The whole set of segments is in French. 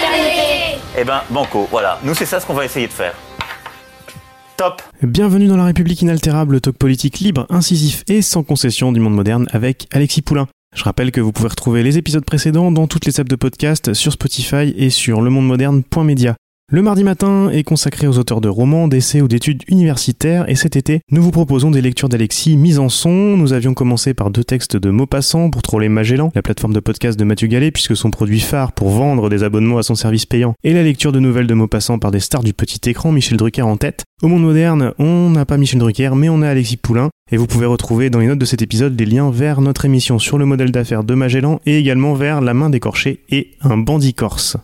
fraternité. Eh ben, banco, voilà. Nous, c'est ça ce qu'on va essayer de faire. Top Bienvenue dans La République inaltérable, le talk politique libre, incisif et sans concession du monde moderne avec Alexis Poulain. Je rappelle que vous pouvez retrouver les épisodes précédents dans toutes les apps de podcast sur Spotify et sur lemondemoderne.media. Le mardi matin est consacré aux auteurs de romans, d'essais ou d'études universitaires et cet été, nous vous proposons des lectures d'Alexis mises en son. Nous avions commencé par deux textes de Maupassant pour troller Magellan, la plateforme de podcast de Mathieu Gallet puisque son produit phare pour vendre des abonnements à son service payant et la lecture de nouvelles de Maupassant par des stars du petit écran, Michel Drucker en tête. Au monde moderne, on n'a pas Michel Drucker mais on a Alexis Poulain et vous pouvez retrouver dans les notes de cet épisode des liens vers notre émission sur le modèle d'affaires de Magellan et également vers La main décorchée et un bandit corse.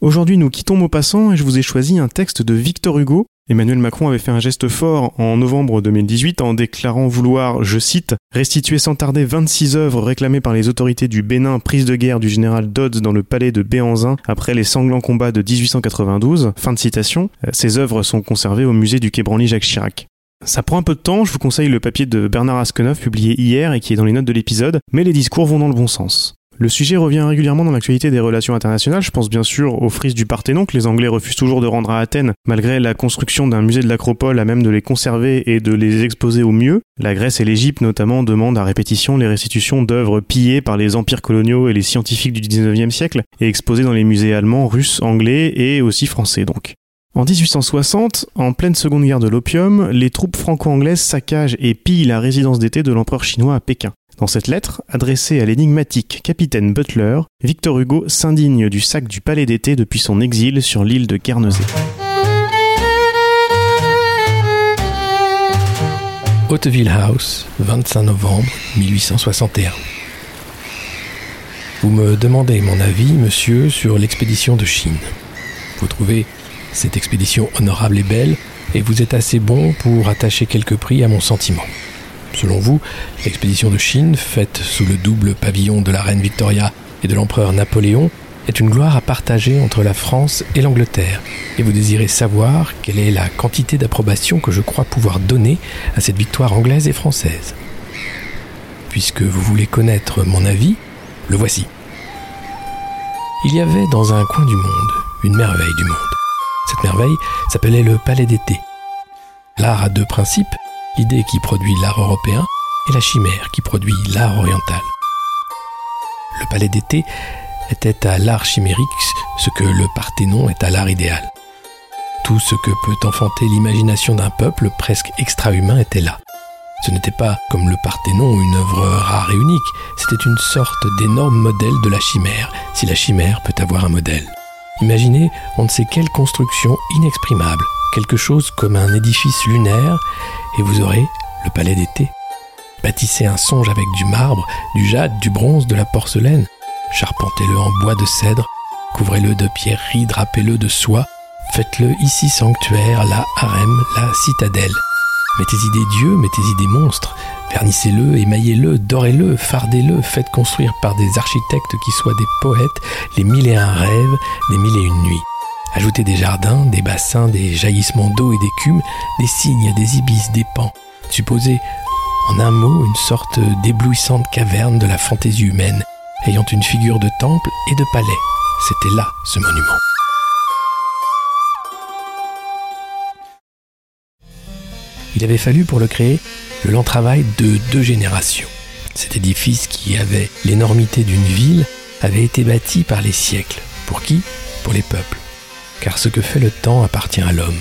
Aujourd'hui, nous quittons Maupassant et je vous ai choisi un texte de Victor Hugo. Emmanuel Macron avait fait un geste fort en novembre 2018 en déclarant vouloir, je cite, restituer sans tarder 26 œuvres réclamées par les autorités du Bénin prise de guerre du général Dodds dans le palais de Béanzin après les sanglants combats de 1892. Fin de citation. Ces œuvres sont conservées au musée du Quai Branly Jacques Chirac. Ça prend un peu de temps, je vous conseille le papier de Bernard Askenov publié hier et qui est dans les notes de l'épisode, mais les discours vont dans le bon sens. Le sujet revient régulièrement dans l'actualité des relations internationales. Je pense bien sûr aux frises du Parthénon que les Anglais refusent toujours de rendre à Athènes, malgré la construction d'un musée de l'Acropole à même de les conserver et de les exposer au mieux. La Grèce et l'Égypte notamment demandent à répétition les restitutions d'œuvres pillées par les empires coloniaux et les scientifiques du 19e siècle et exposées dans les musées allemands, russes, anglais et aussi français donc. En 1860, en pleine seconde guerre de l'opium, les troupes franco-anglaises saccagent et pillent la résidence d'été de l'empereur chinois à Pékin. Dans cette lettre, adressée à l'énigmatique capitaine Butler, Victor Hugo s'indigne du sac du palais d'été depuis son exil sur l'île de Guernesey. Hauteville House, 25 novembre 1861. Vous me demandez mon avis, monsieur, sur l'expédition de Chine. Vous trouvez cette expédition honorable et belle, et vous êtes assez bon pour attacher quelques prix à mon sentiment. Selon vous, l'expédition de Chine, faite sous le double pavillon de la reine Victoria et de l'empereur Napoléon, est une gloire à partager entre la France et l'Angleterre, et vous désirez savoir quelle est la quantité d'approbation que je crois pouvoir donner à cette victoire anglaise et française. Puisque vous voulez connaître mon avis, le voici. Il y avait dans un coin du monde une merveille du monde. Cette merveille s'appelait le Palais d'été. L'art a deux principes, l'idée qui produit l'art européen et la chimère qui produit l'art oriental. Le palais d'été était à l'art chimérique ce que le Parthénon est à l'art idéal. Tout ce que peut enfanter l'imagination d'un peuple presque extra-humain était là. Ce n'était pas, comme le Parthénon, une œuvre rare et unique, c'était une sorte d'énorme modèle de la chimère, si la chimère peut avoir un modèle. Imaginez on ne sait quelle construction inexprimable, quelque chose comme un édifice lunaire, et vous aurez le palais d'été. Bâtissez un songe avec du marbre, du jade, du bronze, de la porcelaine. Charpentez-le en bois de cèdre, couvrez-le de pierreries, drapez-le de soie, faites-le ici sanctuaire, la harem, la citadelle. Mettez-y des dieux, mettez-y des monstres, vernissez-le, émaillez-le, dorez-le, fardez-le, faites construire par des architectes qui soient des poètes les mille et un rêves, des mille et une nuits. Ajoutez des jardins, des bassins, des jaillissements d'eau et d'écume, des cygnes, des ibis, des pans. Supposez, en un mot, une sorte d'éblouissante caverne de la fantaisie humaine, ayant une figure de temple et de palais. C'était là ce monument. Il avait fallu pour le créer le lent travail de deux générations. Cet édifice qui avait l'énormité d'une ville avait été bâti par les siècles. Pour qui? Pour les peuples. Car ce que fait le temps appartient à l'homme.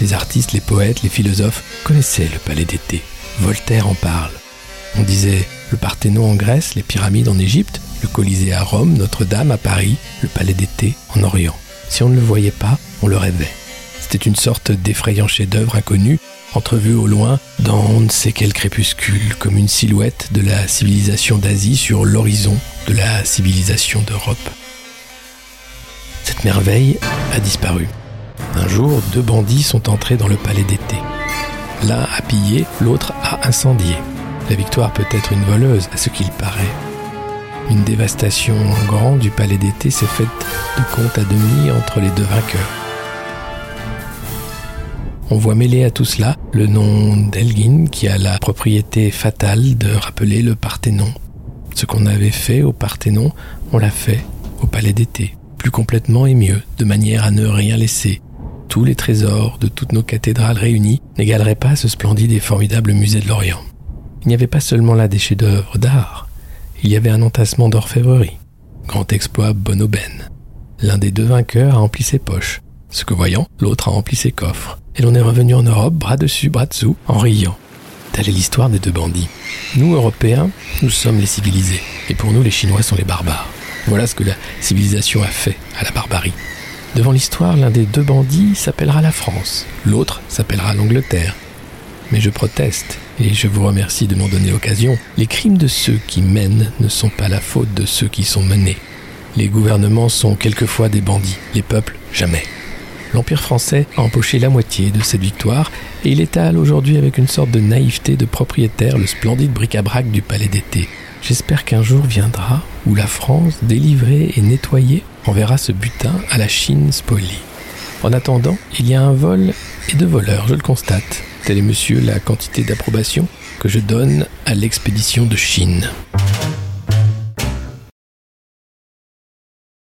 Les artistes, les poètes, les philosophes connaissaient le palais d'été. Voltaire en parle. On disait le Parthénon en Grèce, les pyramides en Égypte, le Colisée à Rome, Notre-Dame à Paris, le palais d'été en Orient. Si on ne le voyait pas, on le rêvait. C'était une sorte d'effrayant chef-d'œuvre inconnu entrevu au loin dans on ne sait quel crépuscule, comme une silhouette de la civilisation d'Asie sur l'horizon de la civilisation d'Europe. Merveille a disparu. Un jour, deux bandits sont entrés dans le palais d'été. L'un a pillé, l'autre a incendié. La victoire peut être une voleuse, à ce qu'il paraît. Une dévastation en grand du palais d'été s'est faite de compte à demi entre les deux vainqueurs. On voit mêler à tout cela le nom d'Elgin qui a la propriété fatale de rappeler le Parthénon. Ce qu'on avait fait au Parthénon, on l'a fait au palais d'été, plus complètement et mieux, de manière à ne rien laisser. Tous les trésors de toutes nos cathédrales réunies n'égaleraient pas ce splendide et formidable musée de l'Orient. Il n'y avait pas seulement là des chefs-d'œuvre d'art, il y avait un entassement d'orfèvrerie. Grand exploit Bonoben. L'un des deux vainqueurs a empli ses poches, ce que voyant, l'autre a empli ses coffres. Et l'on est revenu en Europe, bras dessus, bras dessous, en riant. Telle est l'histoire des deux bandits. Nous, Européens, nous sommes les civilisés, et pour nous, les Chinois sont les barbares. Voilà ce que la civilisation a fait à la barbarie. Devant l'histoire, l'un des deux bandits s'appellera la France, l'autre s'appellera l'Angleterre. Mais je proteste, et je vous remercie de m'en donner occasion. Les crimes de ceux qui mènent ne sont pas la faute de ceux qui sont menés. Les gouvernements sont quelquefois des bandits, les peuples jamais. L'Empire français a empoché la moitié de cette victoire et il étale aujourd'hui avec une sorte de naïveté de propriétaire le splendide bric-à-brac du palais d'été. J'espère qu'un jour viendra où la France, délivrée et nettoyée, enverra ce butin à la Chine spolie. En attendant, il y a un vol et deux voleurs, je le constate. Telle est, monsieur, la quantité d'approbation que je donne à l'expédition de Chine.